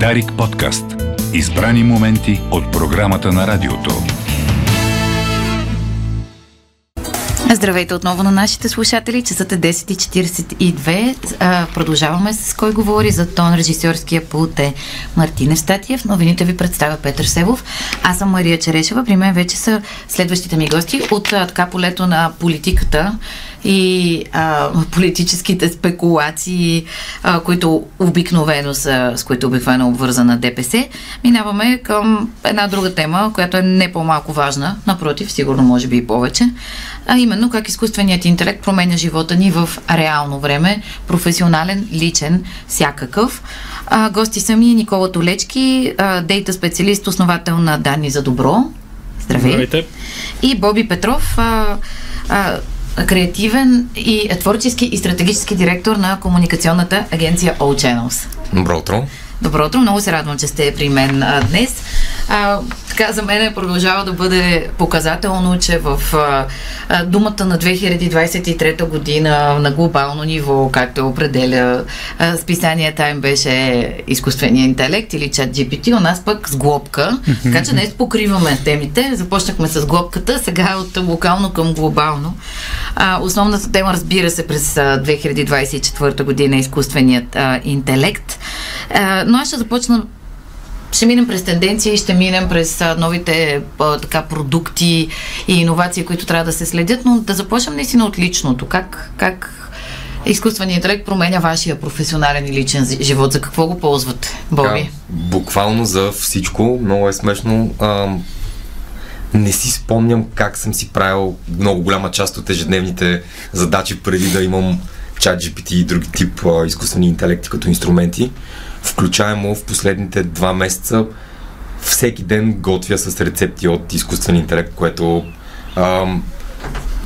Дарик подкаст. Избрани моменти от програмата на радиото. Здравейте отново на нашите слушатели. Часът е 10.42. Продължаваме с кой говори за тон режисьорския пулт е Мартин Евстатиев. Новините ви представя Петър Севов. Аз съм Мария Черешева. При мен вече са следващите ми гости от така полето на политиката и а, политическите спекулации, а, които обикновено са, с които обикновено обвързана ДПС, минаваме към една друга тема, която е не по-малко важна, напротив, сигурно може би и повече, а именно как изкуственият интелект променя живота ни в реално време, професионален, личен, всякакъв. А, гости са ми Никола Толечки, а, дейта специалист, основател на Данни за добро. Здравей. Здравейте. И Боби Петров, а, а, креативен и творчески и стратегически директор на комуникационната агенция All Channels. Добро утро. Добро утро, много се радвам, че сте при мен а, днес. А, така за мен продължава да бъде показателно, че в а, думата на 2023 година на глобално ниво, както определя а, списание Time беше изкуствения интелект или чат GPT, у нас пък с глобка. Така че днес покриваме темите. Започнахме с глобката, сега от локално към глобално. А, основната тема, разбира се, през а, 2024 година е изкуственият а, интелект. А, но аз ще започна ще минем през тенденции, ще минем през новите така, продукти и иновации, които трябва да се следят, но да започнем наистина от личното. Как, как изкуственият интелект променя вашия професионален и личен живот? За какво го ползвате, Боби? Буквално за всичко. Много е смешно. Не си спомням как съм си правил много голяма част от ежедневните задачи преди да имам чат GPT и други тип а, изкуствени интелекти като инструменти включаемо в последните два месеца всеки ден готвя с рецепти от изкуствен интелект, което ам,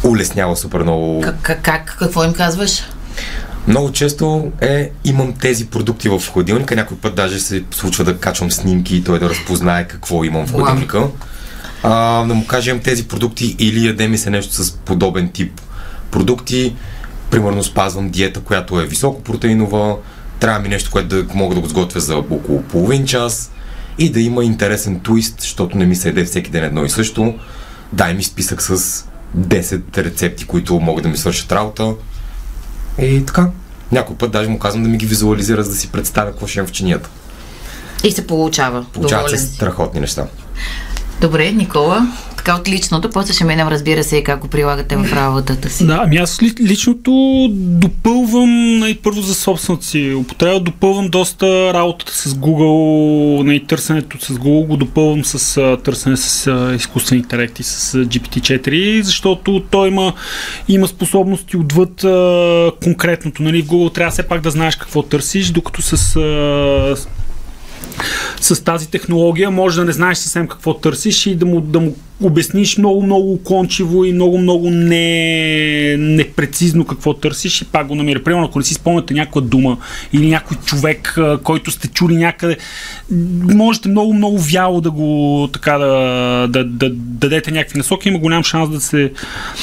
улеснява супер много. Как, как, какво им казваш? Много често е, имам тези продукти в хладилника, някой път даже се случва да качвам снимки и той да разпознае какво имам в хладилника. А, да му кажем тези продукти или яде ми се нещо с подобен тип продукти. Примерно спазвам диета, която е високо протеинова, трябва ми нещо, което да мога да го сготвя за около половин час и да има интересен твист, защото не ми се еде всеки ден едно и също. Дай ми списък с 10 рецепти, които могат да ми свършат работа. И така. Някой път даже му казвам да ми ги визуализира, за да си представя какво ще имам в чинията. И се получава. Получават се страхотни неща. Добре, Никола, така от личното, после ще минем, разбира се, и как го прилагате в работата си. Да, ами аз личното допълвам най-първо за собствената си употреба, допълвам доста работата с Google, най- търсенето с Google го допълвам с търсене с изкуствени интелекти, с GPT-4, защото той има, има способности отвъд а, конкретното. Нали? В Google трябва все пак да знаеш какво търсиш, докато с а, с тази технология може да не знаеш съвсем какво търсиш и да му, да му обясниш много, много уклончиво и много, много не, непрецизно какво търсиш и пак го намира. Примерно, ако не си спомняте някаква дума или някой човек, който сте чули някъде, можете много, много вяло да го така да, да, да, да дадете някакви насоки. Има голям шанс да се,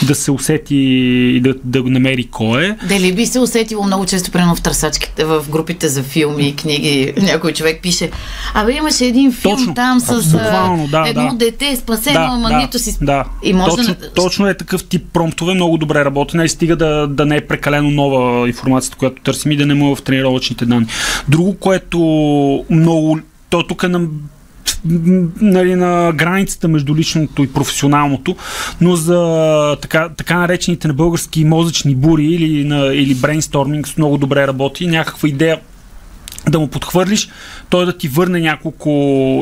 да се усети и да, да го намери кой е. Дали би се усетило много често, примерно в търсачките, в групите за филми и книги, някой човек пише, абе имаше един филм Точно, там с да, едно да. дете спасено, да ама да, нито си... Да, и може точно, да... точно е такъв тип промптове, много добре работи. Не стига да, да не е прекалено нова информацията, която търсим и да не му е в тренировъчните данни. Друго, което много... То тук е на нали, на границата между личното и професионалното, но за така, така наречените на български мозъчни бури или, на, или брейнсторминг много добре работи. Някаква идея да му подхвърлиш, той да ти върне няколко,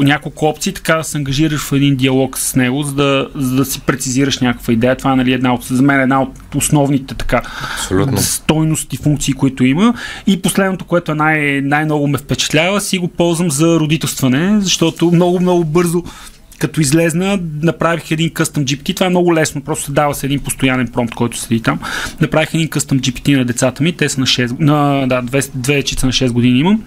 няколко опции, така да се ангажираш в един диалог с него, за да, за да си прецизираш някаква идея. Това е нали, една от, за мен една от основните така Абсолютно. стойности, функции, които има. И последното, което е най- най-много ме впечатлява, си го ползвам за родителстване, защото много, много бързо като излезна, направих един къстъм GPT. Това е много лесно, просто дава се един постоянен промпт, който седи там. Направих един къстъм GPT на децата ми. Те са на 6, на, да, две, две на 6 години имам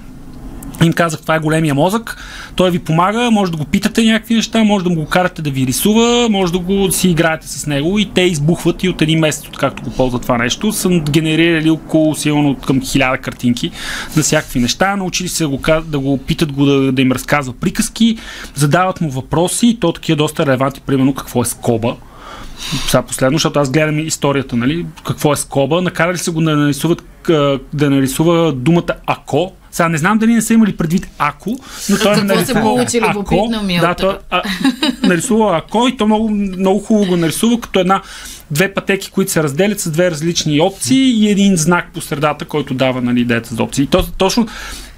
им казах, това е големия мозък, той ви помага, може да го питате някакви неща, може да му го карате да ви рисува, може да го си играете с него и те избухват и от един месец, откакто го ползват това нещо, са генерирали около силно към хиляда картинки на всякакви неща, научили се да го, да го питат го да, да им разказва приказки, задават му въпроси, и то такива доста релеванти, примерно какво е скоба, сега последно, защото аз гледам историята, нали, какво е скоба, накарали се го да нарисуват, да нарисува думата ако, сега не знам дали не са имали предвид ако, но той е нарисува ако. Да, той, а, нарисува ако и то много, много хубаво го нарисува като една две пътеки, които се разделят с две различни опции и един знак по средата, който дава нали, идеята за опции. И то, точно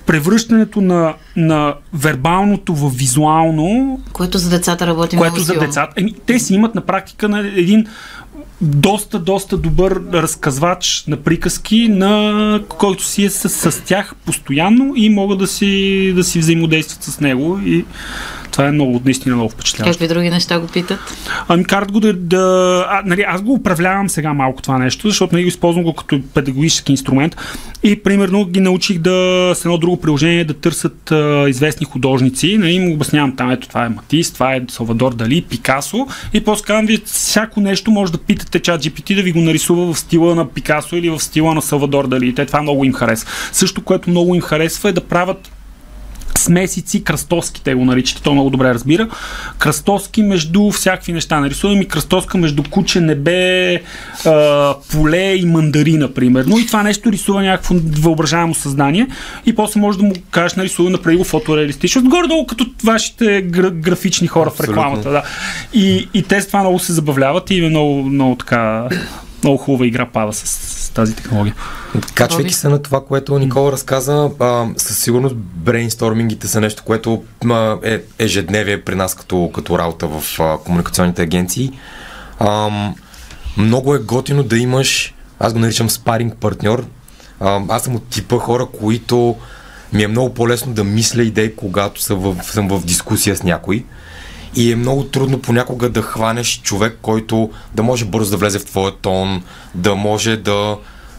превръщането на, на вербалното в визуално. Което за децата работи Което много за силно. децата. Еми, те си имат на практика на един доста, доста добър разказвач на приказки, на който си е с, с тях постоянно и могат да си, да си взаимодействат с него. И това е много, наистина много впечатляващо. Какви други неща го питат? Ами карат го да... да а, нали, аз го управлявам сега малко това нещо, защото нали, го използвам го като педагогически инструмент и примерно ги научих да с едно друго приложение да търсят а, известни художници. Нали, му обяснявам там, ето това е Матис, това е Салвадор Дали, Пикасо и после казвам ви всяко нещо може да питате чат GPT да ви го нарисува в стила на Пикасо или в стила на Салвадор Дали. Те това много им харесва. Също, което много им харесва е да правят смесици, кръстоски, те го наричат, той много добре разбира. Кръстоски между всякакви неща. Нарисуваме ми кръстоска между куче, небе, а, поле и мандарина, примерно. И това нещо рисува някакво въображаемо съзнание. И после може да му кажеш, нарисува направи го фотореалистично. Горе-долу като вашите гра- графични хора Абсолютно. в рекламата. Да. И, и те с това много се забавляват и е много, много така много хубава игра пада с, с тази технология. Качвайки се на това, което Никола разказа, а, със сигурност брейнстормингите са нещо, което а, е ежедневие при нас като, като работа в а, комуникационните агенции. А, много е готино да имаш, аз го наричам спаринг партньор. А, аз съм от типа хора, които ми е много по-лесно да мисля идеи, когато съм в, съм в дискусия с някой и е много трудно понякога да хванеш човек, който да може бързо да влезе в твоя тон, да може да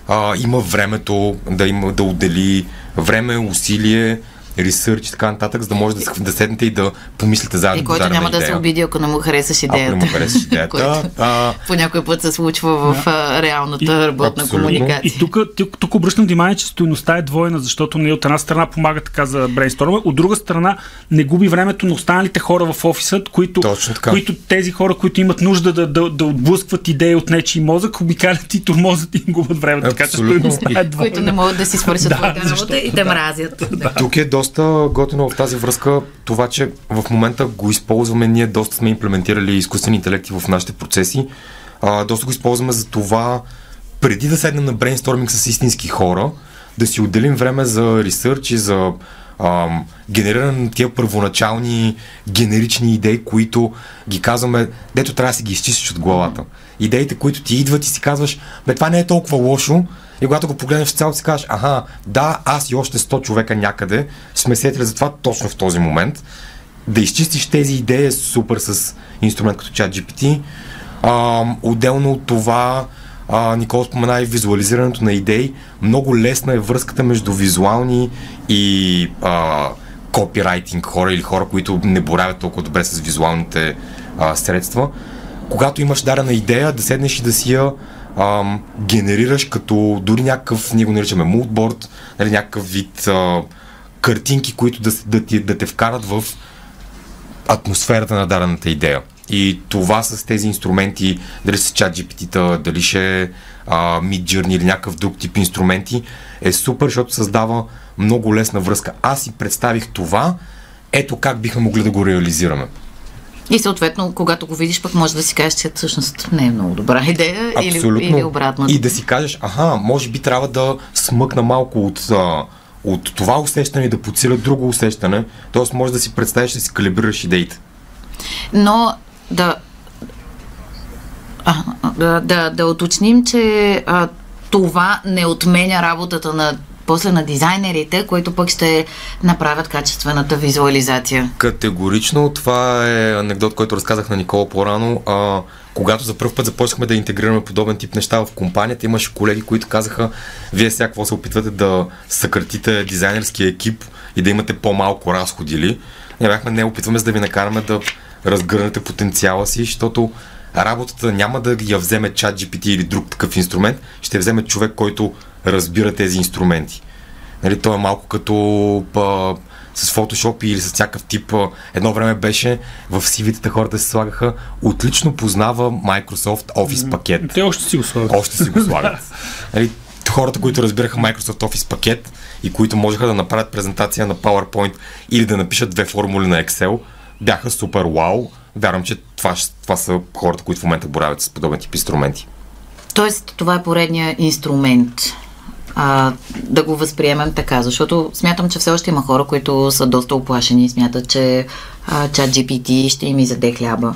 а, има времето, да, има, да отдели време, усилие, ресърч и така нататък, за да може да, да седнете и да помислите заедно. И който няма да се обиди, ако не му харесаш идеята. Ако не му харесаш идеята. което а... по някой път се случва в а, реалната и, работна абсолютно. комуникация. И тук, тук, тук обръщам внимание, че стоеността е двойна, защото не от една страна помага така за брейнсторма, от друга страна не губи времето на останалите хора в офиса, които, които тези хора, които имат нужда да, да, да отблъскват идеи от нечи мозък, обикалят и тормозът и губят времето. Така че стоеността е двойна. Които не могат да си свършат да, работа и те мразят. Да. Тук е доста доста готино в тази връзка това, че в момента го използваме, ние доста сме имплементирали изкуствени интелекти в нашите процеси. А, доста го използваме за това, преди да седнем на брейнсторминг с истински хора, да си отделим време за ресърч и за ам, генериране на тия първоначални генерични идеи, които ги казваме, дето трябва да си ги изчистиш от главата. Идеите, които ти идват и си казваш, бе, това не е толкова лошо, и когато го погледнеш в цялото си кажеш, аха, да, аз и още 100 човека някъде сме сетили за това точно в този момент. Да изчистиш тези идеи е супер с инструмент като ChatGPT. А, отделно от това, а, Никол спомена и визуализирането на идеи. Много лесна е връзката между визуални и а, копирайтинг хора или хора, които не боравят толкова добре с визуалните а, средства. Когато имаш дадена идея, да седнеш и да си я ам, генерираш като дори някакъв, ние го наричаме мултборд, нали, някакъв вид а, картинки, които да, да, ти, да те вкарат в атмосферата на дадената идея. И това с тези инструменти, дали са чат GPT-та, дали ще Mid Journey или някакъв друг тип инструменти, е супер, защото създава много лесна връзка. Аз си представих това, ето как бихме могли да го реализираме. И съответно, когато го видиш, пък може да си кажеш, че всъщност не е много добра идея Абсолютно. или, или обратно. И да си кажеш, аха, може би трябва да смъкна малко от, от това усещане и да подсиля друго усещане. Тоест може да си представиш да си калибрираш идеите. Но да, а, да, да, да уточним, че а, това не отменя работата на после на дизайнерите, които пък ще направят качествената визуализация. Категорично. Това е анекдот, който разказах на Никола по-рано. А, когато за първ път започнахме да интегрираме подобен тип неща в компанията, имаше колеги, които казаха, вие сега какво се опитвате да съкратите дизайнерския екип, и да имате по-малко разходи ли. Ние бяхме не опитваме за да ви накараме да разгърнете потенциала си, защото работата няма да я вземе чат GPT или друг такъв инструмент, ще вземе човек, който разбира тези инструменти. Нали, то е малко като па, с Photoshop или с всякакъв тип. Едно време беше в CV-тата хората се слагаха отлично познава Microsoft Office пакет. Те още си го слагат. Още си го слагат. нали, хората, които разбираха Microsoft Office пакет и които можеха да направят презентация на PowerPoint или да напишат две формули на Excel, бяха супер вау. Вярвам, че това, това са хората, които в момента боравят с подобен тип инструменти. Тоест, това е поредния инструмент а, да го възприемем така, защото смятам, че все още има хора, които са доста оплашени и смятат, че чат GPT ще им изяде хляба.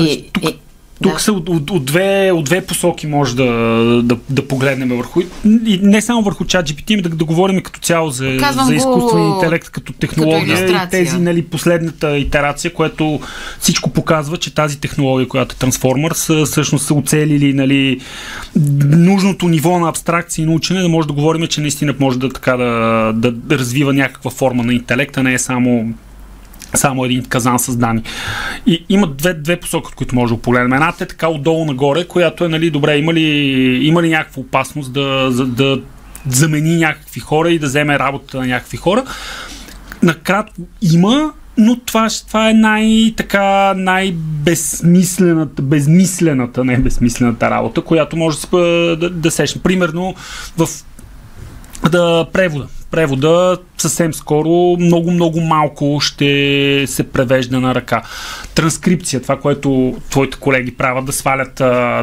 И, и, тук да. са от, от, от, две, от две посоки може да, да, да погледнем върху. И не само върху чат GPT, да, да говорим като цяло за, за изкуствен интелект като технология като и тези нали, последната итерация, което всичко показва, че тази технология, която е Transformers, всъщност са оцелили нали, нужното ниво на абстракция и научене, да може да говорим, че наистина може да, така, да, да, развива някаква форма на интелекта, не е само само един казан с данни. И има две, две посоки, от които може да погледнем. Едната е така отдолу нагоре, която е, нали, добре, има ли, има ли някаква опасност да, да, да замени някакви хора и да вземе работата на някакви хора. Накратко има, но това, това е най-така, най-безсмислената, безмислената, не безсмислената работа, която може да, да, да сещам. Примерно в да превода превода съвсем скоро много, много малко ще се превежда на ръка. Транскрипция, това, което твоите колеги правят, да свалят,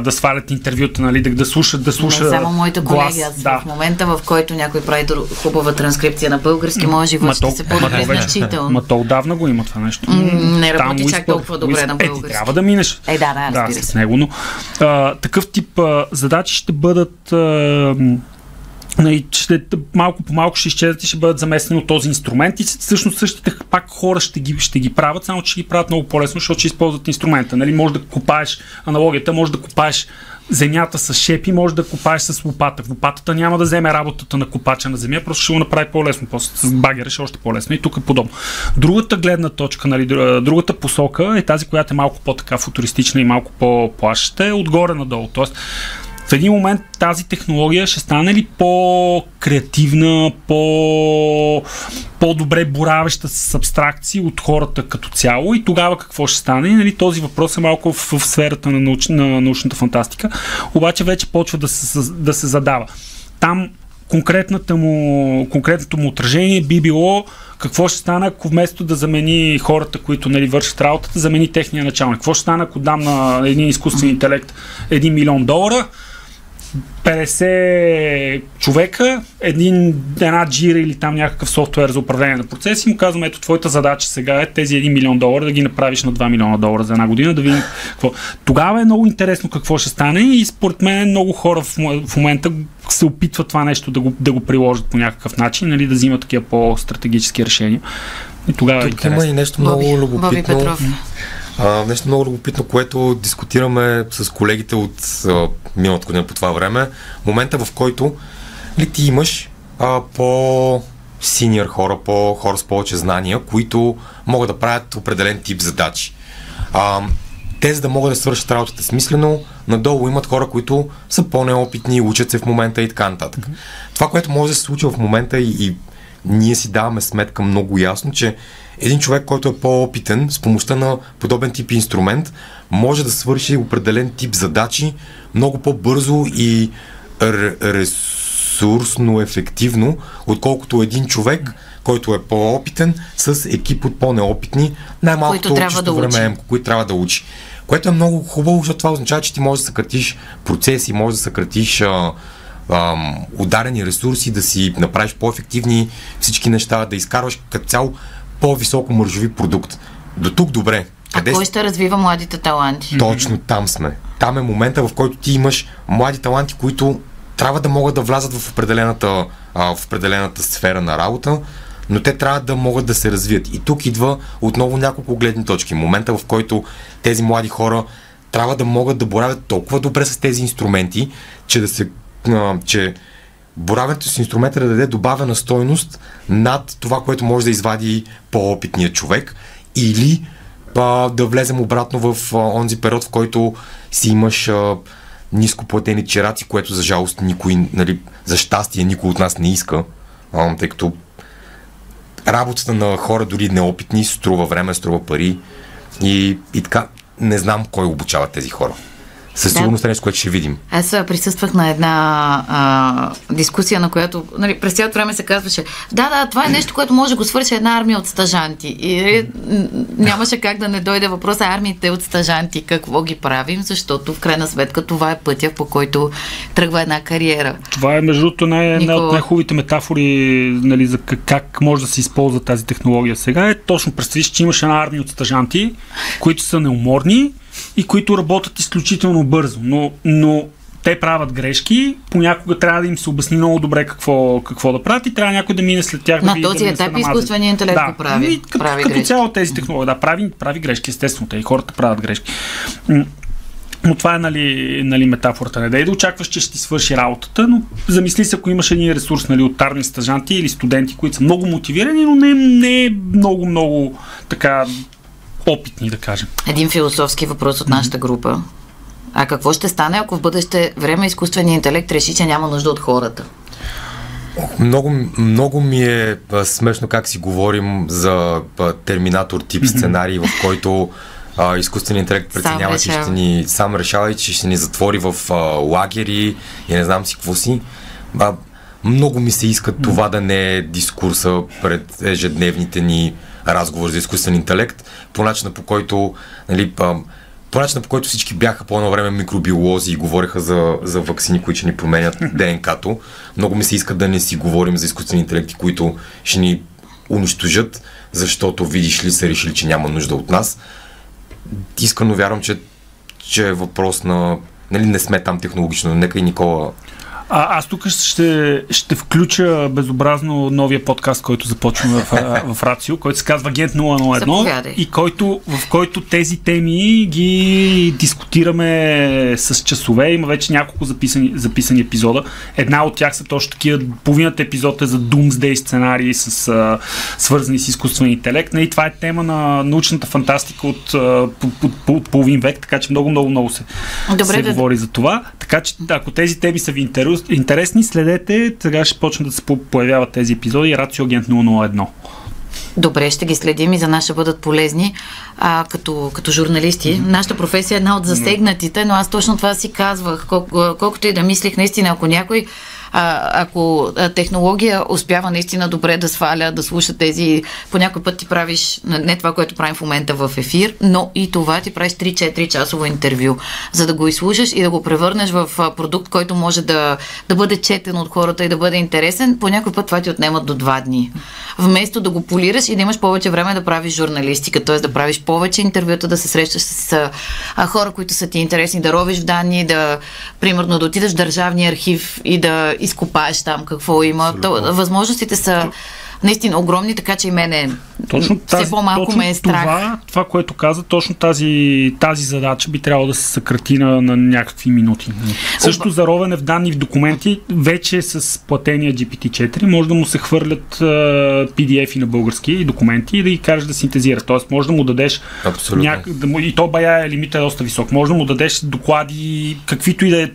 да свалят интервюта, нали, да, да слушат, да слушат. Не само моите глас, колеги, аз да. в момента, в който някой прави хубава транскрипция на български, може живот ще се подобри значително. Ма то отдавна го има това нещо. М- не работи чак толкова добре на български. Е, ти трябва да минеш. Е, да, да, да с него, но а, такъв тип а, задачи ще бъдат а, нали, ще, малко по малко ще изчезнат и ще бъдат заместени от този инструмент и всъщност същите пак хора ще ги, ще ги правят, само че ще ги правят много по-лесно, защото ще използват инструмента. Нали, може да копаеш аналогията, може да копаеш земята с шепи, може да копаеш с лопата. Лопатата няма да вземе работата на копача на земя, просто ще го направи по-лесно. После с багера ще е още по-лесно. И тук е подобно. Другата гледна точка, нали, другата посока е тази, която е малко по-така футуристична и малко по-плаща, е отгоре надолу. Тоест, в един момент тази технология ще стане ли по-креативна, по- по-добре боравеща с абстракции от хората като цяло и тогава какво ще стане? И, нали, този въпрос е малко в, в сферата на, науч, на научната фантастика, обаче вече почва да се, да се задава. Там конкретната му, конкретното му отражение би било какво ще стане, ако вместо да замени хората, които нали, вършат работата, замени техния началник. Какво ще стане, ако дам на един изкуствен интелект 1 милион долара, 50 човека, един, една джира или там някакъв софтуер за управление на процеси, му казваме, ето твоята задача сега е тези 1 милион долара да ги направиш на 2 милиона долара за една година, да видим какво. Тогава е много интересно какво ще стане и според мен много хора в, в момента се опитват това нещо да го, да го приложат по някакъв начин, нали, да взимат такива по-стратегически решения. И тогава е Тук е интересно. има и нещо много Боби, любопитно. Боби Петров. А, нещо много любопитно, което дискутираме с колегите от миналата година по това време. Момента, в който ли ти имаш а, по синьор хора, по хора с повече знания, които могат да правят определен тип задачи. А, те, за да могат да свършат работата смислено, надолу имат хора, които са по-неопитни, учат се в момента и така нататък. Mm-hmm. Това, което може да се случи в момента и, и ние си даваме сметка много ясно, че един човек, който е по-опитен, с помощта на подобен тип инструмент, може да свърши определен тип задачи много по-бързо и ресурсно ефективно, отколкото един човек, който е по-опитен, с екип от по-неопитни, най-малкото трябва да време, които трябва да учи. Което е много хубаво, защото това означава, че ти можеш да съкратиш процеси, можеш да съкратиш а, а, ударени ресурси, да си направиш по-ефективни всички неща, да изкарваш като цяло по-високо мържови продукт. До тук добре. Къде а кой ще развива младите таланти? Точно там сме. Там е момента, в който ти имаш млади таланти, които трябва да могат да влязат в определената, а, в определената сфера на работа, но те трябва да могат да се развият. И тук идва отново няколко гледни точки. Момента, в който тези млади хора трябва да могат да боравят толкова добре с тези инструменти, че да се, а, че боравенето с инструмента да даде добавена стойност над това, което може да извади по-опитният човек или а, да влезем обратно в а, онзи период, в който си имаш а, ниско платени чераци, което за жалост никой, нали, за щастие никой от нас не иска, а, тъй като работата на хора, дори неопитни, струва време, струва пари и, и така не знам кой обучава тези хора. Със сигурност да. нещо, което ще видим. Аз присъствах на една а, дискусия, на която нали, през цялото време се казваше, да, да, това е нещо, което може да го свърши една армия от стажанти. И нямаше как да не дойде въпроса армиите от стажанти, какво ги правим, защото в крайна сметка това е пътя, по който тръгва една кариера. Това е между другото най- една от най-хубавите метафори нали, за как може да се използва тази технология сега. Е точно представиш, че имаш една армия от стажанти, които са неуморни, и които работят изключително бързо. Но, но те правят грешки, понякога трябва да им се обясни много добре какво, какво да правят и трябва някой да мине след тях. На да този да етап изкуственият интелект да. го прави. И, като, прави като цяло тези технологии, да, прави, прави грешки, естествено, те и хората правят грешки. Но това е нали, нали, метафората. Не дай да очакваш, че ще ти свърши работата, но замисли се, ако имаш един ресурс нали, от тарни стажанти или студенти, които са много мотивирани, но не, не е много, много така опитни, да кажем. Един философски въпрос от нашата група. А какво ще стане, ако в бъдеще време изкуственият интелект реши, че няма нужда от хората? Много, много ми е смешно как си говорим за терминатор тип сценарий, в който а, изкуственият интелект преценява, че ще ни сам решава и че ще ни затвори в а, лагери и не знам си какво си. А, много ми се иска това да не е дискурса пред ежедневните ни разговор за изкуствен интелект, по начина по който, нали, по начина по който всички бяха по едно време микробиолози и говореха за, за вакцини, които ще ни променят ДНК-то. Много ми се иска да не си говорим за изкуствени интелекти, които ще ни унищожат, защото видиш ли са решили, че няма нужда от нас. Искрено вярвам, че, че е въпрос на... Нали, не сме там технологично, нека и Никола а, аз тук ще, ще включа безобразно новия подкаст, който започваме в, в Рацио, който се казва Агент 001 и който, в който тези теми ги дискутираме с часове. Има вече няколко записани, записани епизода. Една от тях са точно такива, половината епизод е за Doomsday сценарии с, а, свързани с изкуствен интелект. И нали, това е тема на научната фантастика от, от половин век, така че много, много, много се, Добре, се да... говори за това. Така че ако тези теми са ви интересуват, интересни, следете. Сега ще почнат да се появяват тези епизоди. Рацио Агент 001. Добре, ще ги следим и за нас ще бъдат полезни а, като, като журналисти. Mm-hmm. Нашата професия е една от засегнатите, но аз точно това си казвах. Кол, колкото и да мислих, наистина, ако някой а, ако технология успява наистина добре да сваля, да слуша тези, по някой път ти правиш не това, което правим в момента в ефир, но и това ти правиш 3-4 часово интервю, за да го изслушаш и да го превърнеш в продукт, който може да, да бъде четен от хората и да бъде интересен, по някой път това ти отнема до 2 дни. Вместо да го полираш и да имаш повече време да правиш журналистика, т.е. да правиш повече интервюта, да се срещаш с а, хора, които са ти интересни, да ровиш данни, да, примерно, да отидеш в държавния архив и да изкопаеш там какво има. То, възможностите са наистина огромни, така че и мене точно тази, все по-малко точно ме е страх. Това, това, което каза, точно тази, тази задача би трябвало да се съкрати на, на някакви минути. Също за ровене в данни в документи, вече с платения GPT-4 може да му се хвърлят uh, PDF-и на български документи и да ги кажеш да синтезира. Тоест може да му дадеш няк... да му... и то бая е лимита е доста висок. Може да му дадеш доклади, каквито и да е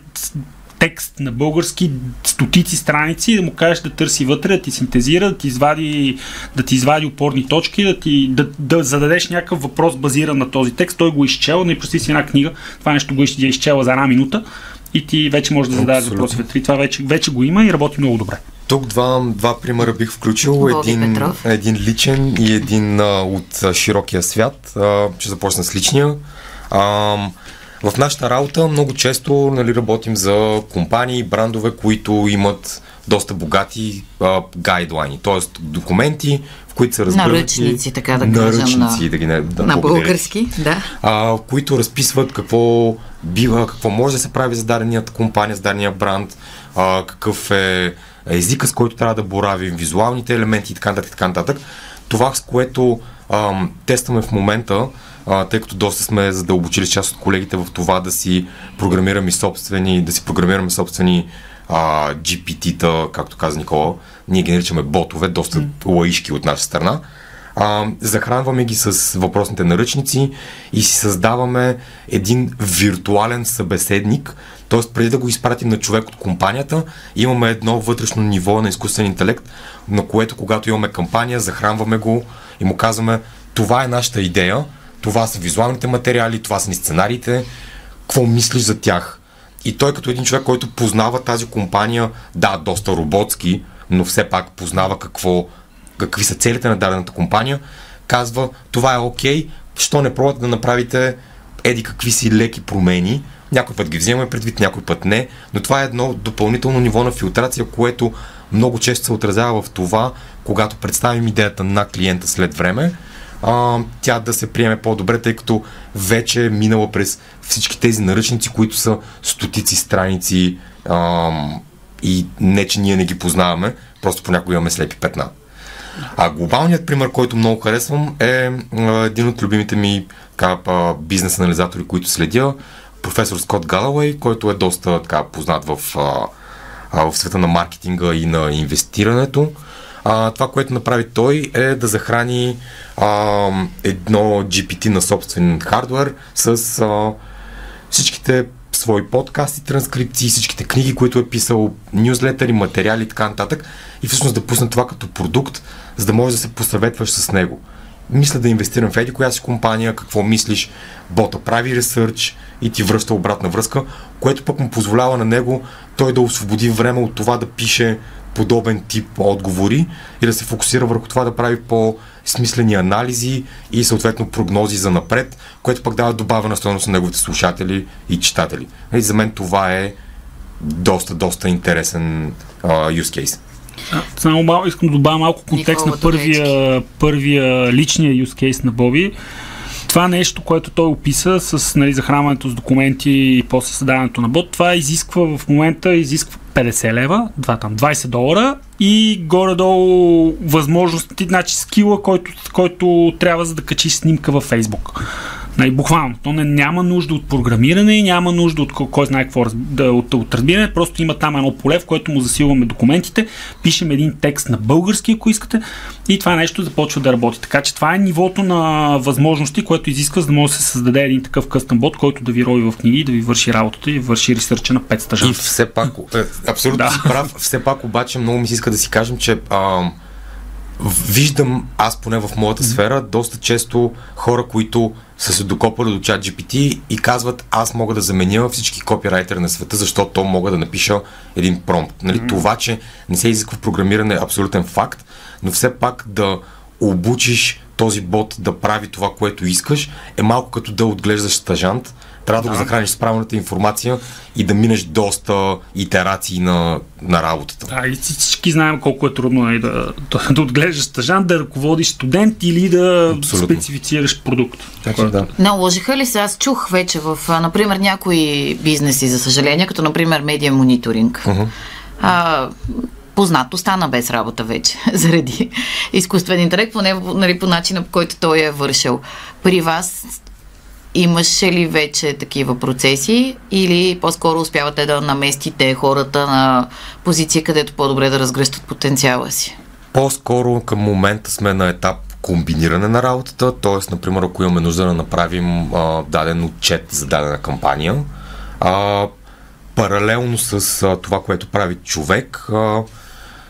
текст на български, стотици страници, да му кажеш да търси вътре, да ти синтезира, да ти извади, да ти извади опорни точки, да, ти, да, да зададеш някакъв въпрос базиран на този текст. Той го изчела, не прости си една книга, това нещо го изчела за една минута и ти вече можеш да зададеш въпроси вътре. Това вече, вече го има и работи много добре. Тук два, два примера бих включил. един, един личен и един а, от широкия свят. А, ще започна с личния. А, в нашата работа много често нали, работим за компании, брандове, които имат доста богати а, гайдлайни, т.е. документи, в които са разгърнати... Наръчници, така да кажем. Наръчници, на, да ги не, да, на български, да. А, които разписват какво бива, какво може да се прави за даденият компания, за дадения бранд, а, какъв е езика, с който трябва да боравим, визуалните елементи и така нататък. Така нататък. Това, с което а, тестваме в момента, а, тъй като доста сме задълбочили част от колегите в това да си програмираме собствени, да си програмираме собствени а, GPT-та, както каза Никола, ние ги наричаме ботове, доста лаишки от наша страна. А, захранваме ги с въпросните наръчници и си създаваме един виртуален събеседник, т.е. преди да го изпратим на човек от компанията, имаме едно вътрешно ниво на изкуствен интелект, на което когато имаме кампания, захранваме го и му казваме това е нашата идея, това са визуалните материали, това са ни сценариите, какво мислиш за тях? И той като един човек, който познава тази компания, да, доста роботски, но все пак познава какво, какви са целите на дадената компания, казва, това е окей, що не пробвате да направите еди какви си леки промени, някой път ги вземаме предвид, някой път не, но това е едно допълнително ниво на филтрация, което много често се отразява в това, когато представим идеята на клиента след време, а, тя да се приеме по-добре, тъй като вече е минала през всички тези наръчници, които са стотици страници а, и не, че ние не ги познаваме, просто понякога имаме слепи петна. А глобалният пример, който много харесвам е един от любимите ми бизнес анализатори, които следя, професор Скот Галауей, който е доста така, познат в, в света на маркетинга и на инвестирането. А, това, което направи той е да захрани а, едно GPT на собствен хардвер с а, всичките свои подкасти, транскрипции, всичките книги, които е писал, нюзлетъри, материали и така нататък и всъщност да пусне това като продукт, за да можеш да се посъветваш с него. Мисля да инвестирам в еди коя си компания, какво мислиш, бота прави ресърч и ти връща обратна връзка, което пък му позволява на него той да освободи време от това да пише подобен тип отговори и да се фокусира върху това да прави по-смислени анализи и съответно прогнози за напред, което пък дава добавена стоеност на неговите слушатели и читатели. И за мен това е доста, доста интересен uh, use case. Само мал, искам да добавя малко контекст Никола на първия, първия личния use case на Боби. Това нещо, което той описа с нали, захранването с документи и после създаването на бот, това изисква в момента изисква 50 лева, два, там, 20 долара и горе-долу възможности, значи скила, който, който трябва за да качи снимка във Facebook. Нали, буквално. То не, няма нужда от програмиране няма нужда от кой знае какво да, от, от разбиране. Просто има там едно поле, в което му засилваме документите, пишем един текст на български, ако искате, и това нещо започва да работи. Така че това е нивото на възможности, което изисква, за да може да се създаде един такъв къстъм бот, който да ви рови в книги, да ви върши работата и върши ресърча на 5 стажанта. И все пак, е, абсолютно да. си прав, все пак обаче много ми се иска да си кажем, че а, виждам аз поне в моята сфера доста често хора, които са се докопали до чат GPT и казват аз мога да заменя всички копирайтери на света, защото мога да напиша един промпт. Нали, mm-hmm. Това, че не се изисква програмиране е абсолютен факт, но все пак да обучиш този бот да прави това, което искаш, е малко като да отглеждаш стажант, трябва да, да го захраниш с правилната информация и да минеш доста итерации на, на работата. Да, и всички знаем колко е трудно нали, да, да, да отглеждаш стажант, да ръководиш студент или да Абсолютно. специфицираш продукт. Така, да. Наложиха ли се? Аз чух вече в, например, някои бизнеси, за съжаление, като например медиа мониторинг. Uh-huh. А, познато стана без работа вече, заради изкуствен интелект, поне нали, по начина, по който той е вършил. При вас Имаше ли вече такива процеси или по-скоро успявате да наместите хората на позиция, където по-добре да разгръщат потенциала си? По-скоро към момента сме на етап комбиниране на работата, т.е. например, ако имаме нужда да направим а, даден отчет за дадена кампания, а, паралелно с а, това, което прави човек, а,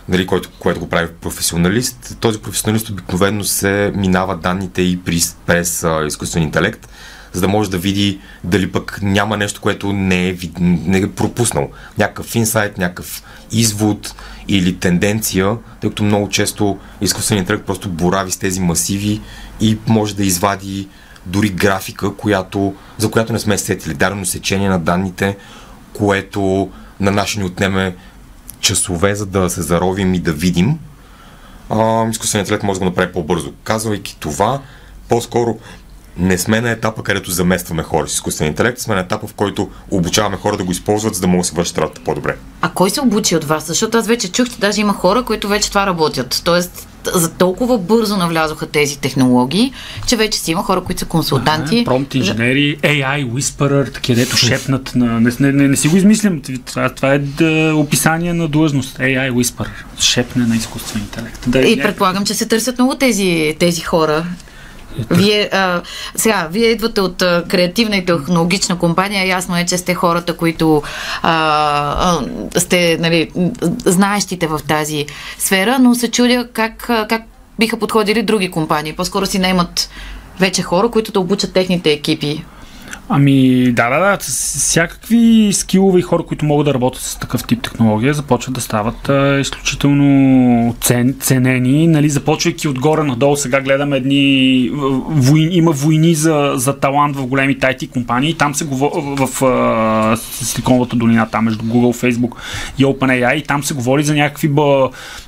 нали, който, което го прави професионалист, този професионалист обикновено се минава данните и през, през а, изкуствен интелект, за да може да види дали пък няма нещо, което не е, не е пропуснал. Някакъв инсайт, някакъв извод или тенденция, тъй като много често изкуственият интелект просто борави с тези масиви и може да извади дори графика, която, за която не сме сетили. Дарено сечение на данните, което на наше ни отнеме часове, за да се заровим и да видим. изкуственият интелект може да го направи по-бързо. Казвайки това, по-скоро не сме на етапа, където заместваме хора с изкуствен интелект, сме на етапа, в който обучаваме хора да го използват, за да могат да се вършат работата по-добре. А кой се обучи от вас? Защото аз вече чух, че даже има хора, които вече това работят. Тоест, за толкова бързо навлязоха тези технологии, че вече си има хора, които са консултанти. Промпт инженери, AI, Whisperer, такива, дето шепнат на... Не, не, не, не си го измислям. Това, това е да, описание на длъжност. AI, Whisperer. Шепне на изкуствен интелект. Да, и предполагам, че се търсят много тези, тези хора. Вие, а, сега, вие идвате от а, креативна и технологична компания. Ясно е, че сте хората, които а, а, сте нали, знаещите в тази сфера, но се чудя как, как биха подходили други компании. По-скоро си наймат вече хора, които да обучат техните екипи Ами, да, да, да. Всякакви скилове и хора, които могат да работят с такъв тип технология, започват да стават а, изключително цен, ценени. Нали, започвайки отгоре надолу, сега гледаме едни. Войни, има войни за, за талант в големите IT компании. Там се говори в а, Силиконовата долина, там между Google, Facebook и OpenAI. И там се говори за някакви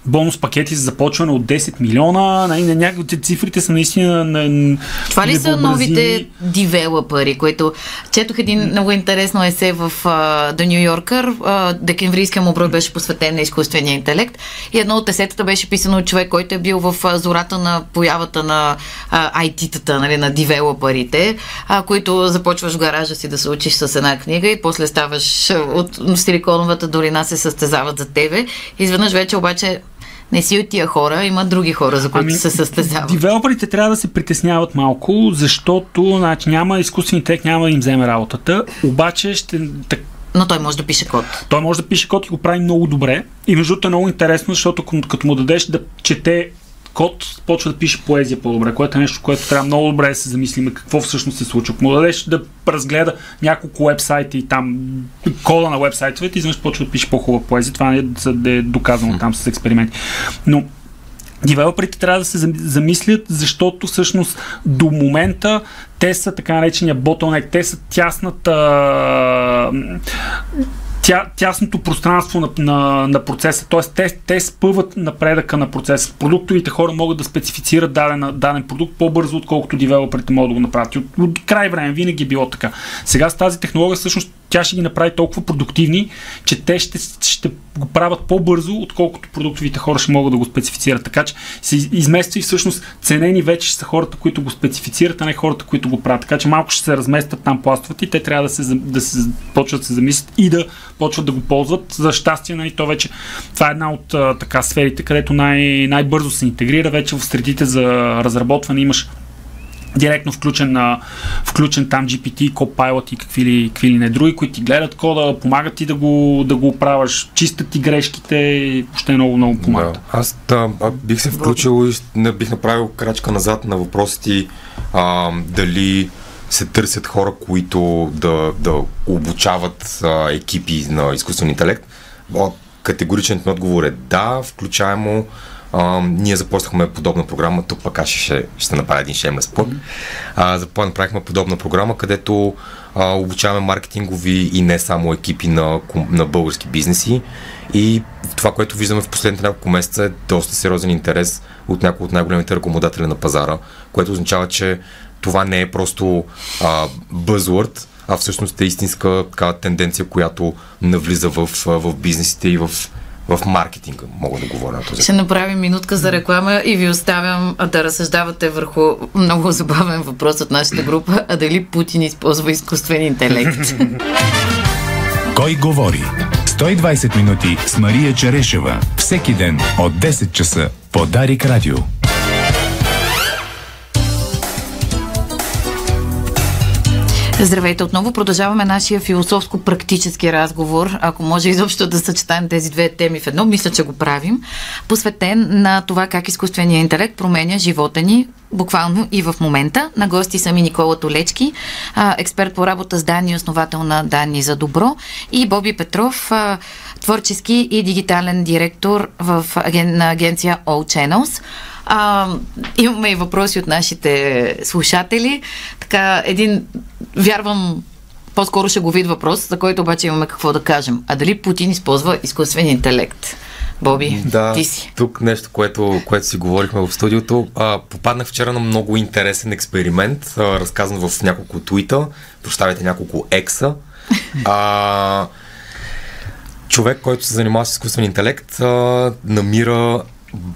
бонус пакети за започване от 10 милиона. Нали, на някакви цифрите са наистина. На, Това ли са новите девелопери, които четох един много интересно есе в uh, The New Yorker. Uh, декемврийския му брой беше посветен на изкуствения интелект. И едно от есетата беше писано от човек, който е бил в uh, зората на появата на uh, IT-тата, нали, на девелоперите, uh, които започваш в гаража си да се учиш с една книга и после ставаш от Силиконовата долина се състезават за тебе. Изведнъж вече обаче не си от тия хора, има други хора, за които ами, се състезават. Девелоперите трябва да се притесняват малко, защото значи, няма изкуствен интелект, няма да им вземе работата, обаче ще... Но той може да пише код. Той може да пише код и го прави много добре. И между другото е много интересно, защото като му дадеш да чете код почва да пише поезия по-добре, което е нещо, което трябва много добре да се замислим какво всъщност се случва. Ако му дадеш да разгледа няколко вебсайта и там кода на вебсайтовете, изведнъж почва да пише по-хубава поезия. Това е, е доказано там с експерименти. Но Девелоперите трябва да се замислят, защото всъщност до момента те са така наречения bottleneck, те са тясната тя, тясното пространство на, на, на процеса, т.е. Те, те спъват напредъка на процеса. Продуктовите хора могат да специфицират даден, даден продукт по-бързо, отколкото девелоперите могат да го направят. От, от край време винаги е било така. Сега с тази технология всъщност тя ще ги направи толкова продуктивни, че те ще, ще го правят по-бързо, отколкото продуктовите хора ще могат да го специфицират. Така че се измества и всъщност ценени вече са хората, които го специфицират, а не хората, които го правят. Така че малко ще се разместят там пластовете и те трябва да се, да се почват да се замислят и да почват да го ползват. За щастие, нали, то вече това е една от така сферите, където най- най-бързо се интегрира. Вече в средите за разработване имаш директно включен, на, включен там GPT, Copilot и какви ли, какви ли не други, които ти гледат кода, помагат ти да го, да го оправяш, чистят ти грешките и въобще много, много помагат. Да. Аз да, бих се включил и не бих направил крачка назад на въпросите а, дали се търсят хора, които да, да обучават а, екипи на изкуствен интелект. Категоричният отговор е да, включаемо а, ние започнахме подобна програма, тук пък аз ще, ще направя един шемлес спорт. Mm-hmm. направихме подобна програма, където а, обучаваме маркетингови и не само екипи на, на български бизнеси. И това, което виждаме в последните няколко месеца е доста сериозен интерес от някои от най-големите ръкомодатели на пазара, което означава, че това не е просто а, buzzword, а всъщност е истинска така, тенденция, която навлиза в, в бизнесите и в в маркетинга, мога да говоря на този. Ще направим минутка за реклама и ви оставям да разсъждавате върху много забавен въпрос от нашата група, а дали Путин използва изкуствен интелект. Кой говори? 120 минути с Мария Черешева. Всеки ден от 10 часа по Дарик Радио. Здравейте отново. Продължаваме нашия философско-практически разговор, ако може изобщо да съчетаем тези две теми в едно. Мисля, че го правим. Посветен на това как изкуственият интелект променя живота ни буквално и в момента. На гости са ми Никола Толечки, експерт по работа с данни, основател на Данни за добро и Боби Петров, творчески и дигитален директор в, на агенция All Channels. А, имаме и въпроси от нашите слушатели. Така, един, вярвам, по-скоро ще го вид въпрос, за който обаче имаме какво да кажем. А дали Путин използва изкуствен интелект? Боби, да, ти си. Тук нещо, което, което си говорихме в студиото. А, попаднах вчера на много интересен експеримент, а, разказан в няколко твита, прощавайте няколко екса. А, човек, който се занимава с изкуствен интелект, а, намира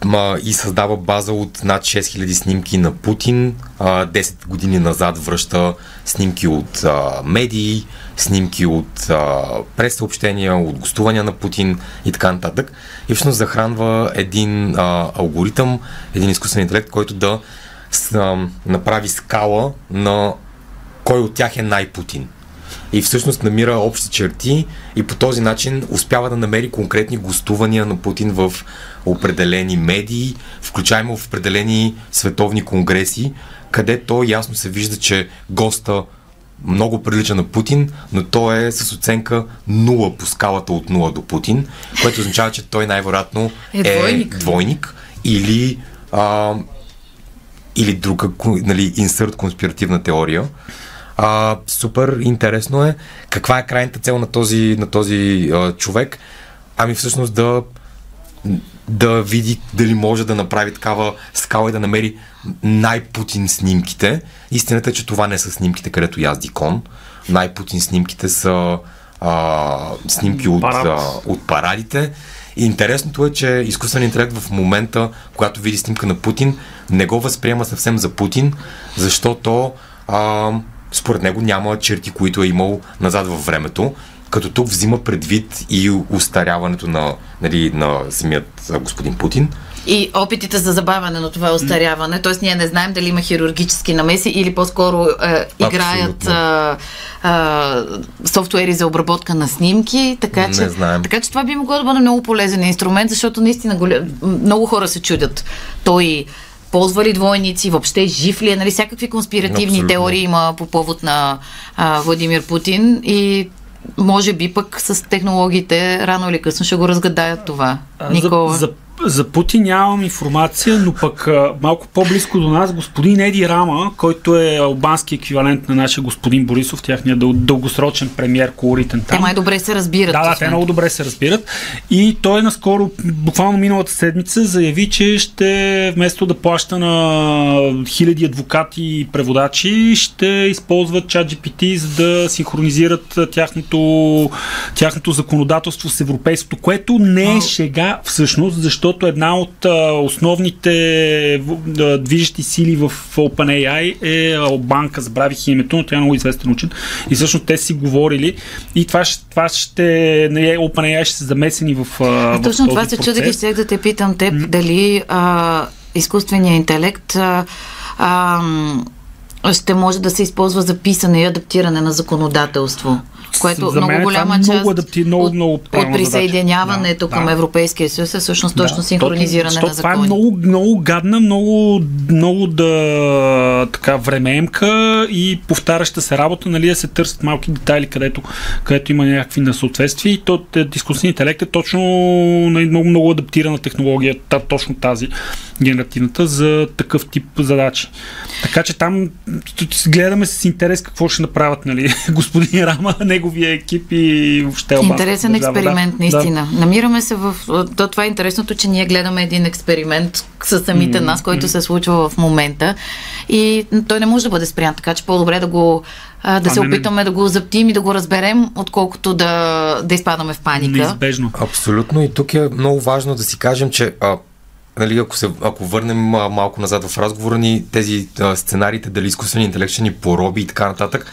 ма, и създава база от над 6000 снимки на Путин. А, 10 години назад връща снимки от а, медии, снимки от а, прес-съобщения, от гостувания на Путин и така нататък. И всъщност захранва един а, алгоритъм, един изкуствен интелект, който да с, а, направи скала на кой от тях е най-Путин и всъщност намира общи черти и по този начин успява да намери конкретни гостувания на Путин в определени медии, включаемо в определени световни конгреси, където ясно се вижда, че госта много прилича на Путин, но той е с оценка 0 по скалата от 0 до Путин, което означава, че той най-вероятно е, двойник. е двойник или, а, или друга нали, инсърт конспиративна теория. А, супер интересно е. Каква е крайната цел на този, на този а, човек? Ами всъщност да да види дали може да направи такава скала и да намери най-путин снимките. Истината е, че това не са снимките, където язди кон. Най-путин снимките са а, снимки от, а, от парадите. И интересното е, че изкуственият интелект в момента, когато види снимка на Путин, не го възприема съвсем за Путин, защото а, според него няма черти, които е имал назад във времето, като тук взима предвид и устаряването на, нали, на самият господин Путин. И опитите за забавяне на това остаряване, т.е. ние не знаем дали има хирургически намеси или по-скоро е, играят е, е, софтуери за обработка на снимки, така че, не знаем. така че това би могло да бъде много полезен инструмент, защото наистина голя... много хора се чудят. Той ползва ли двойници, въобще жив ли е, нали, всякакви конспиративни Абсолютно. теории има по повод на а, Владимир Путин и може би пък с технологиите рано или късно ще го разгадаят това. Никола. За, за за Путин нямам информация, но пък малко по-близко до нас господин Еди Рама, който е албански еквивалент на нашия господин Борисов, тяхният дъл- дългосрочен премьер, колоритен там. Те май добре се разбират. Да, да, те много добре се разбират. И той наскоро, буквално миналата седмица, заяви, че ще вместо да плаща на хиляди адвокати и преводачи, ще използват чат GPT, за да синхронизират тяхното, тяхното законодателство с европейското, което не е шега всъщност, защото защото една от основните движещи сили в OpenAI е банка, забравих името, но тя е много известен учен. И всъщност те си говорили и това, това ще, не, OpenAI ще се замесени в, а, в Точно това се чудих и сега да те питам теб, mm. дали а, изкуственият интелект а, а, ще може да се използва за писане и адаптиране на законодателство което за много е голяма част много адапти, много, много от, присъединяването да, към да. Европейския съюз е всъщност точно да, синхронизиране то, на закони. Това е много, много гадна, много, много да така времеемка и повтаряща се работа, нали, да се търсят малки детайли, където, където има някакви несъответствия и то, дискусионният интелект е точно нали, много, много адаптирана технология, точно тази генеративната за такъв тип задачи. Така че там гледаме с интерес какво ще направят нали, господин Рама, неговия екип и въобще Интересен държава, експеримент, да. наистина. Да. Намираме се в... То, това е интересното, че ние гледаме един експеримент с самите mm-hmm. нас, който се случва в момента и той не може да бъде спрян, така че по-добре да го да а, се не, опитаме не. да го заптим и да го разберем, отколкото да, да изпадаме в паника. Неизбежно. Абсолютно. И тук е много важно да си кажем, че а, нали, ако, се, ако върнем а, малко назад в разговора ни, тези а, сценариите, дали изкуственият интелект ще ни пороби и така нататък,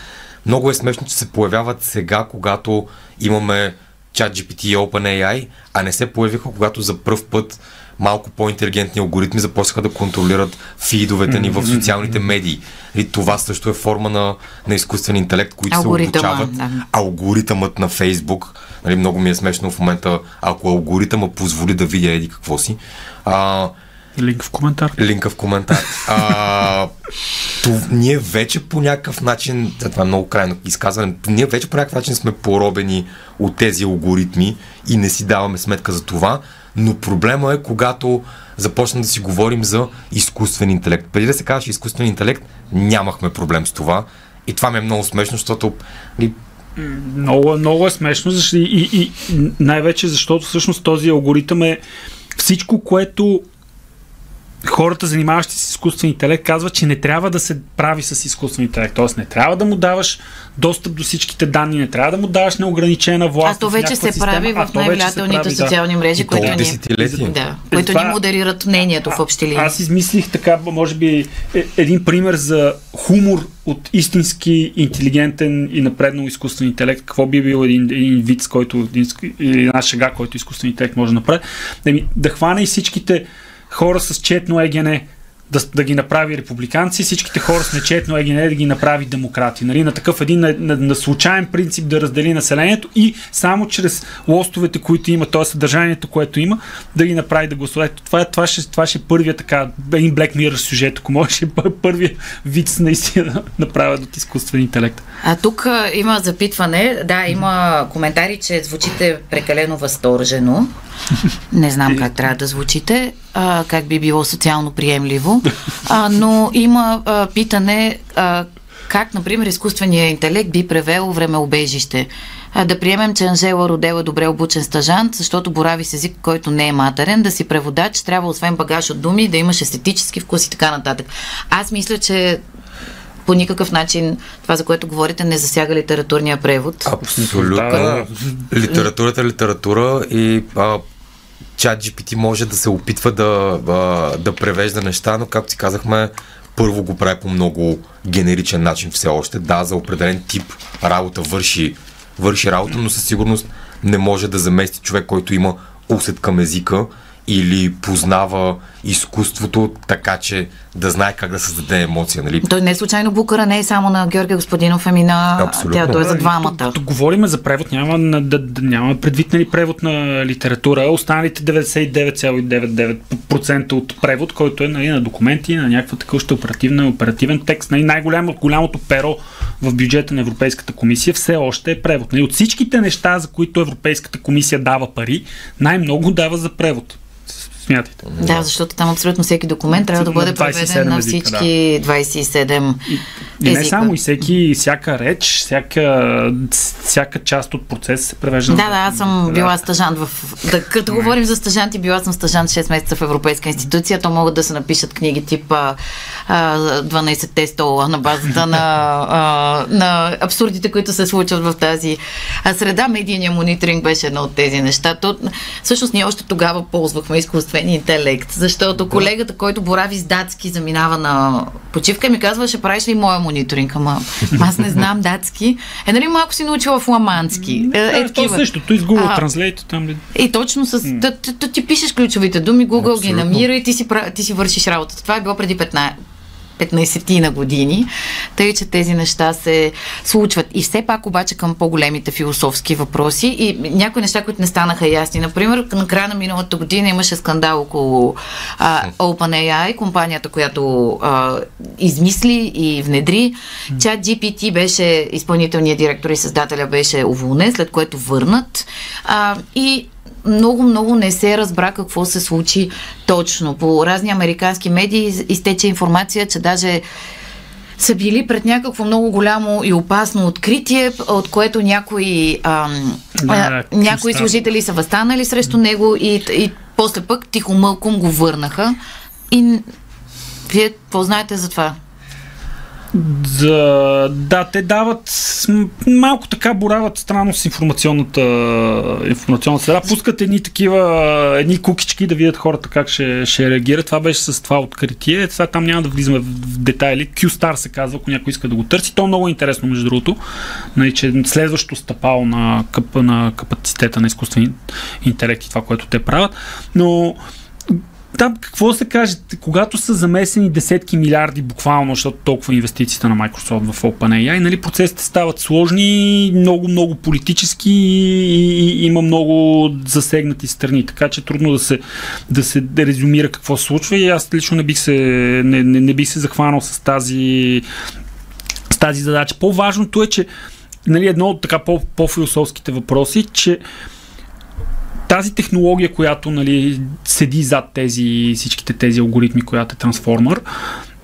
много е смешно, че се появяват сега, когато имаме чат GPT и OpenAI, а не се появиха, когато за първ път малко по-интелигентни алгоритми започнаха да контролират фидовете ни в социалните медии. И това също е форма на, на изкуствен интелект, които се обучават. Да. Алгоритъмът на Фейсбук. Нали, много ми е смешно в момента, ако алгоритъма позволи да видя еди какво си. А, Линк в коментар. Линка в коментар. А, то, ние вече по някакъв начин, това е много крайно изказване, ние вече по някакъв начин сме поробени от тези алгоритми и не си даваме сметка за това, но проблема е когато започнем да си говорим за изкуствен интелект. Преди да се казваше изкуствен интелект, нямахме проблем с това. И това ми е много смешно, защото нали, много, много е смешно и, и, и най-вече защото всъщност този алгоритъм е всичко, което хората, занимаващи се с изкуствен интелект, казват, че не трябва да се прави с изкуствен интелект. Тоест не трябва да му даваш достъп до всичките данни, не трябва да му даваш неограничена власт. А то вече се система, прави в най-влиятелните социални мрежи, които ни, да, които това, ни модерират мнението в общи линии. Аз измислих така, може би, е, един пример за хумор от истински интелигентен и напреднал изкуствен интелект. Какво би бил един, един вид, който, или една шега, който изкуствен интелект може да направи? Да хване и всичките хора с четно ЕГН да, да ги направи републиканци, всичките хора с нечетно ЕГН да ги направи демократи. Нали? На такъв един на, на, на случайен принцип да раздели населението и само чрез лостовете, които има, т.е. съдържанието, което има, да ги направи да гласуват. Това, това, ще, това ще е първия така, един Black Mirror сюжет, ако може, първия вид наистина да направят от изкуствен интелект. А тук а, има запитване, да, има коментари, че звучите прекалено възторжено. Не знам как трябва да звучите, а, как би било социално приемливо, а, но има а, питане а, как, например, изкуственият интелект би превел времеобежище. А, да приемем, че Анжела Родел е добре обучен стажант, защото борави с език, който не е матерен, да си преводач, трябва освен багаж от думи, да имаш естетически вкус и така нататък. Аз мисля, че по никакъв начин това, за което говорите, не засяга литературния превод. Абсолютно. Литературата е литература и а, чат GPT може да се опитва да, да превежда неща, но както си казахме, първо го прави по много генеричен начин все още. Да, за определен тип работа върши, върши работа, но със сигурност не може да замести човек, който има усет към езика или познава изкуството така, че да знае как да създаде емоция. Нали? Той не е случайно букъра, не е само на Георгия Господинов, ами на Абсолютно. тя, той е за двамата. Тук говорим за превод, няма, да, да, няма предвид нали, превод на литература. Останалите 99,99% от превод, който е нали, на документи, на някаква такъв оперативна, оперативен текст. Нали, най-голямо, голямото перо в бюджета на Европейската комисия все още е превод. Нали, от всичките неща, за които Европейската комисия дава пари, най-много дава за превод смятайте. Да, защото там абсолютно всеки документ трябва да бъде преведен на всички да. 27 и, и не само, и всеки, всяка реч, всяка, всяка част от процеса се превежда. Да, да, аз съм да. била стажант в... Да, като говорим за стажанти, била съм стажант 6 месеца в Европейска институция, то могат да се напишат книги типа 12-те стола на базата на, а, на абсурдите, които се случват в тази среда. Медийния мониторинг беше едно от тези неща. То, всъщност ние още тогава ползвахме изкуство изкуствен интелект. Защото колегата, който борави с датски, заминава на почивка ми казва, ще правиш ли моя мониторинг? Ама аз не знам датски. Е, нали малко си научила фламандски. Е, е, е, то същото, с Google Translate там ли? И точно с... Ти пишеш ключовите думи, Google ги намира и ти си, ти си вършиш работата. Това е било преди 15, 15 на години. Тъй, че тези неща се случват. И все пак обаче към по-големите философски въпроси и някои неща, които не станаха ясни. Например, на края на миналата година имаше скандал около а, OpenAI, компанията, която а, измисли и внедри. Чат GPT беше изпълнителният директор и създателя беше уволнен, след което върнат. А, и много, много не се разбра какво се случи точно. По разни американски медии изтече информация, че даже са били пред някакво много голямо и опасно откритие, от което някои, ам, да, а, някои служители са възстанали срещу него и, и после пък тихо мълком го върнаха. И вие познаете за това? Да, да, те дават малко така борават странно с информационната, информационната среда. Пускат едни такива, едни кукички да видят хората как ще, ще реагират. Това беше с това откритие. Сега там няма да влизаме в детайли. Q-Star се казва, ако някой иска да го търси. То е много интересно, между другото. Нали, че следващо стъпало на, къп, на капацитета на изкуствен интелект и това, което те правят. Но там какво се каже, когато са замесени десетки милиарди буквално, защото толкова инвестициите на Microsoft в OpenAI, нали, процесите стават сложни, много, много политически и, и има много засегнати страни, така че трудно да се, да се резюмира какво се случва. И аз лично не бих се, не, не, не бих се захванал с тази, с тази задача. По-важното е, че нали, едно от така по, по-философските въпроси, че тази технология, която нали, седи зад тези, всичките тези алгоритми, която е трансформер,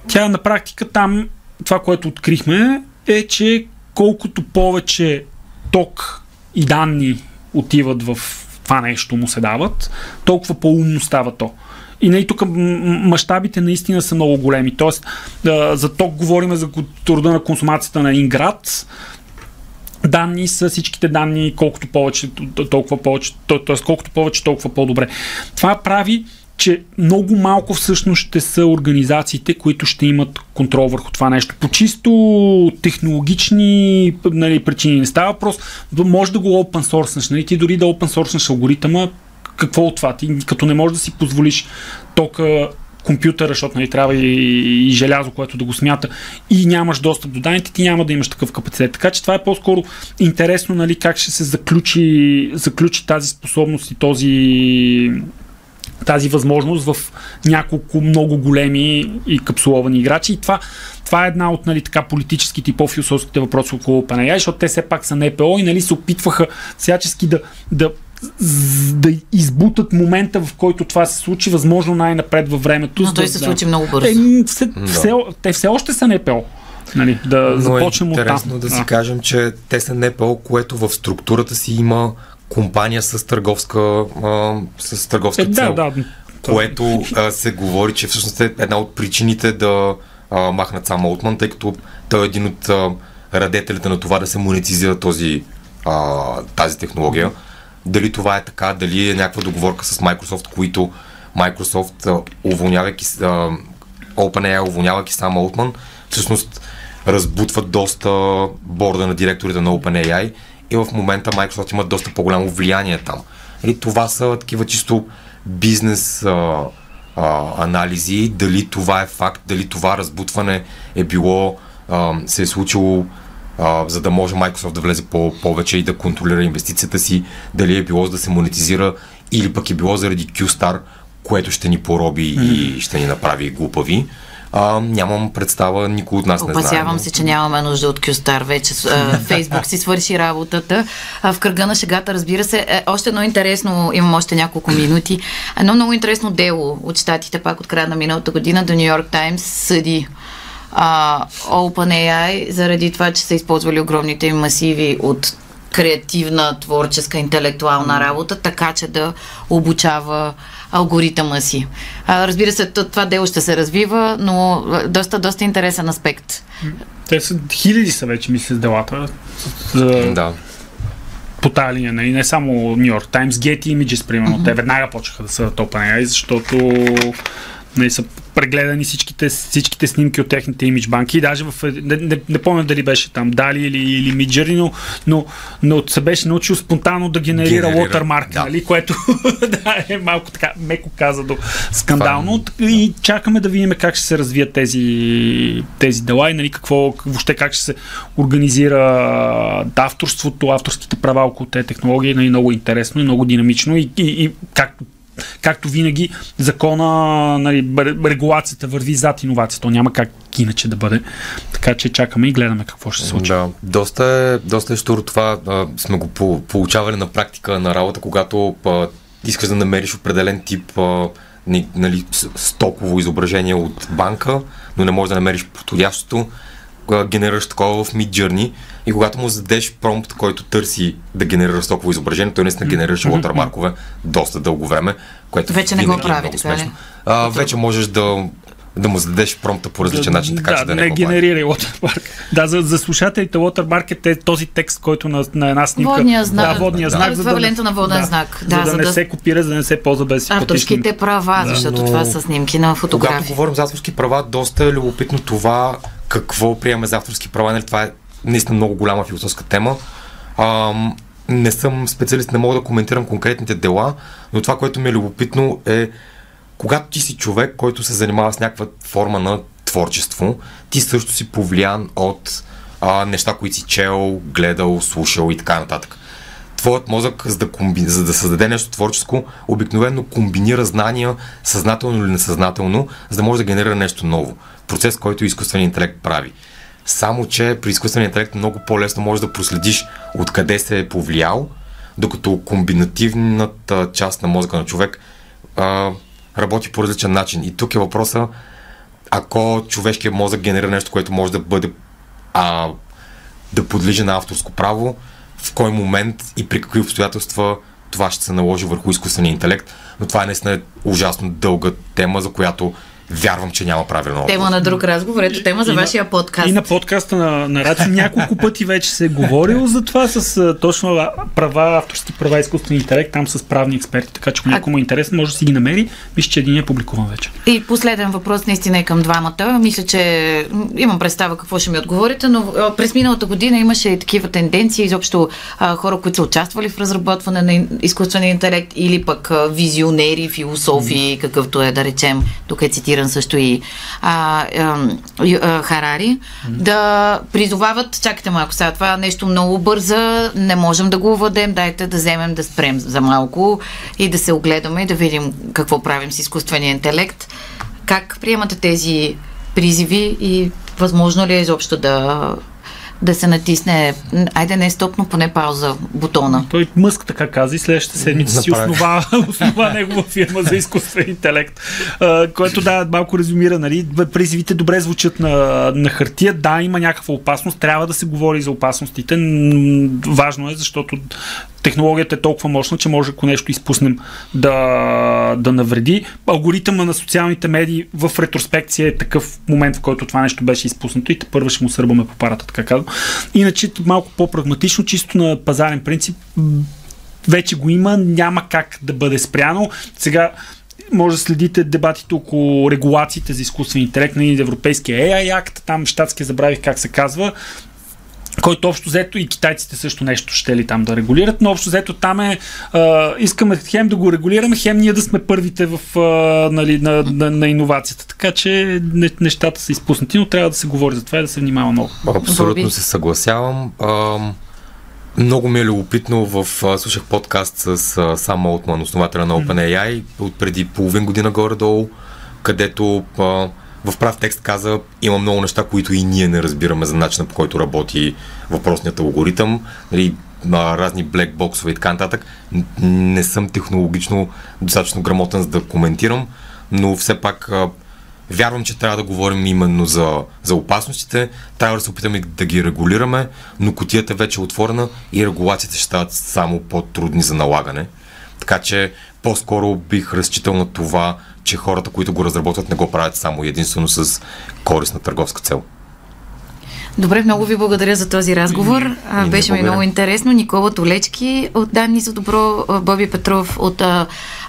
тя на практика там, това, което открихме, е, че колкото повече ток и данни отиват в това нещо му се дават, толкова по-умно става то. И нали, тук мащабите наистина са много големи. Тоест, за ток говорим за труда на консумацията на Инград, данни са всичките данни, колкото повече, толкова повече, т.е. колкото повече, толкова по-добре. Това прави че много малко всъщност ще са организациите, които ще имат контрол върху това нещо. По чисто технологични нали, причини не става въпрос. Може да го open source, нали? ти дори да open source алгоритъма, какво от това? Ти като не можеш да си позволиш тока компютъра, защото нали, трябва и, и желязо, което да го смята и нямаш достъп до данните, ти няма да имаш такъв капацитет. Така че това е по-скоро интересно нали, как ще се заключи, заключи тази способност и този тази възможност в няколко много големи и капсуловани играчи. И това, това е една от нали, така, политическите и по-философските въпроси около OpenAI, защото те все пак са НПО и нали, се опитваха всячески да, да да избутат момента, в който това се случи, възможно най-напред във времето. Но той да, се случи много бързо. Те, все, да. все, те все още са НПО. Нали, да Но започнем е интересно от да си а. кажем, че те са НПО, което в структурата си има компания с търговска, а, с търговска е, цел. Да, да. Което а, се говори, че всъщност е една от причините да а, махнат сам Олтман, тъй като той е един от а, радетелите на това да се монетизира този, а, тази технология. Дали това е така, дали е някаква договорка с Microsoft, които Microsoft, уволнявайки OpenAI, уволнявайки сам Олтман, всъщност разбутват доста борда на директорите на OpenAI и в момента Microsoft има доста по-голямо влияние там. И това са такива чисто бизнес а, а, анализи, дали това е факт, дали това разбутване е било, а, се е случило а, за да може Microsoft да влезе по- повече и да контролира инвестицията си, дали е било за да се монетизира или пък е било заради QStar, което ще ни пороби mm. и ще ни направи глупави. А, нямам представа, никой от нас Опасявам не знае. Опасявам се, че нямаме нужда от Qstar вече. Фейсбук си свърши работата. А, в кръга на шегата, разбира се. Е, още едно интересно, имам още няколко минути. Едно много интересно дело от щатите, пак от края на миналата година, до Нью Йорк Таймс съди а, OpenAI заради това, че са използвали огромните им масиви от креативна, творческа, интелектуална работа, така че да обучава алгоритъма си. А, разбира се, това дело ще се развива, но доста, доста интересен аспект. Те са хиляди са вече, мисля, с делата. За... Да по тази линия, нали? не само New York Times, Getty Images, примерно, mm-hmm. те веднага почнаха да са топ AI, защото нали, са прегледани всичките, всичките снимки от техните имидж банки. И даже в, не, не, не помня дали беше там Дали или, или Midjourney, но, но, но се беше научил спонтанно да генерира, генерира watermark, да. нали, което да, е малко така, меко каза до скандално. Това... И чакаме да видим как ще се развият тези, тези дела и нали, какво, въобще как ще се организира авторството, авторските права около тези технологии. Нали, много интересно и много динамично и, и, и както както винаги, закона, нали, регулацията върви зад иновацията. То няма как иначе да бъде. Така че чакаме и гледаме какво ще се случи. Да, доста е, доста е штуро това. А, сме го по- получавали на практика на работа, когато а, искаш да намериш определен тип а, нали, стоково изображение от банка, но не можеш да намериш подходящото генерираш такова в Mid Journey и когато му зададеш промпт, който търси да генерира стоково изображение, той наистина генерираше mm-hmm. лотермаркове доста дълго време, което вече не го е прави, така ли? А, вече можеш да да му зададеш промпта по различен начин, така да, че да не, не генерира watermark. Да, за, за слушателите watermark е този текст, който на, на една снимка... Водния знак. Да, водния да. знак. За да, на воден да, знак. Да, за да, за не да... се копира, за да не се ползва без Авторските права, да. защото Но... това са снимки на фотографии. Когато говорим за авторски права, доста е любопитно това какво приемаме за авторски права. Нали? Това е наистина много голяма философска тема. Ам, не съм специалист, не мога да коментирам конкретните дела, но това, което ми е любопитно е когато ти си човек, който се занимава с някаква форма на творчество, ти също си повлиян от а, неща, които си чел, гледал, слушал и така нататък. Твоят мозък, за да, комби... за да създаде нещо творческо, обикновено комбинира знания, съзнателно или несъзнателно, за да може да генерира нещо ново. Процес, който изкуственият интелект прави. Само, че при изкуствения интелект много по-лесно можеш да проследиш откъде се е повлиял, докато комбинативната част на мозъка на човек а, работи по различен начин. И тук е въпроса, ако човешкият мозък генерира нещо, което може да бъде а, да подлежи на авторско право, в кой момент и при какви обстоятелства това ще се наложи върху изкуствения интелект, но това е наистина ужасно дълга тема, за която вярвам, че няма правилно. Тема на друг разговор, ето тема за И вашия на, подкаст. И на подкаста на, на Раци няколко пъти вече се е говорил за това с точно права, авторски права, изкуствен интелект, там с правни експерти, така че ако някой му е интересен, може да си ги намери. Мисля, че един е публикуван вече. И последен въпрос наистина е към двамата. Мисля, че имам представа какво ще ми отговорите, но през миналата година имаше и такива тенденции, изобщо а, хора, които са участвали в разработване на изкуствения интелект или пък а, визионери, философи, какъвто е да речем, тук е цитиран също и а, а, а, Харари, да призовават, чакайте малко сега, това нещо много бърза, не можем да го владем, дайте да вземем да спрем за малко и да се огледаме и да видим какво правим с изкуствения интелект. Как приемате тези призиви и възможно ли е изобщо да, да се натисне, айде не стоп, но поне пауза бутона? Той Мъск така каза и следващата седмица си основа, основа негова фирма за изкуствен интелект, което да, малко резюмира, нали, призивите добре звучат на, на хартия, да, има някаква опасност, трябва да се говори за опасностите, важно е, защото технологията е толкова мощна, че може ако нещо изпуснем да, да навреди. Алгоритъма на социалните медии в ретроспекция е такъв момент, в който това нещо беше изпуснато и те първо ще му сърбаме по парата, така казвам. Иначе малко по-прагматично, чисто на пазарен принцип, вече го има, няма как да бъде спряно. Сега може да следите дебатите около регулациите за изкуствен интелект на Европейския AI Act, там щатския забравих как се казва, който общо взето и китайците също нещо ще ли там да регулират, но общо взето там е а, искаме хем да го регулираме, хем ние да сме първите в, а, нали, на, на, на иновацията. Така че не- нещата са изпуснати, но трябва да се говори за това и да се внимава много. Абсолютно се съгласявам. Ам, много ми е любопитно. В, а, слушах подкаст с а, Сам Олтман, основателя на OpenAI, от преди половин година горе-долу, където а, в прав текст каза, има много неща, които и ние не разбираме за начина по който работи въпросният алгоритъм. Нали, разни блекбоксове и така нататък. Не съм технологично достатъчно грамотен за да коментирам, но все пак Вярвам, че трябва да говорим именно за, за опасностите, трябва да се опитаме да ги регулираме, но котията вече е отворена и регулациите ще стават само по-трудни за налагане. Така че по-скоро бих разчитал на това, че хората, които го разработват, не го правят само единствено с корисна търговска цел. Добре, много ви благодаря за този разговор. А, и Беше ми много интересно. Никола Толечки от Данни за добро, Боби Петров от а,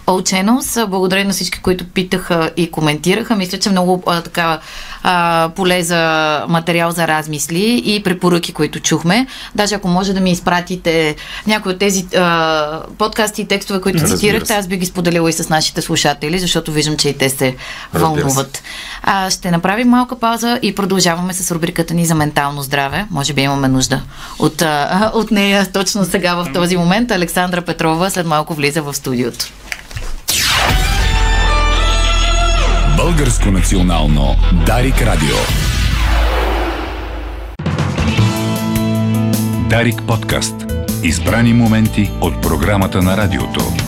All Channels. Благодаря на всички, които питаха и коментираха. Мисля, че много а, така а, поле за материал за размисли и препоръки, които чухме. Даже ако може да ми изпратите някои от тези а, подкасти и текстове, които Разбира цитирахте, аз би ги споделила и с нашите слушатели, защото виждам, че и те се вълнуват. А, ще направим малка пауза и продължаваме с рубриката ни за ментално здраве. Може би имаме нужда от, от нея точно сега в този момент. Александра Петрова след малко влиза в студиото. Българско национално Дарик Радио. Дарик подкаст. Избрани моменти от програмата на радиото.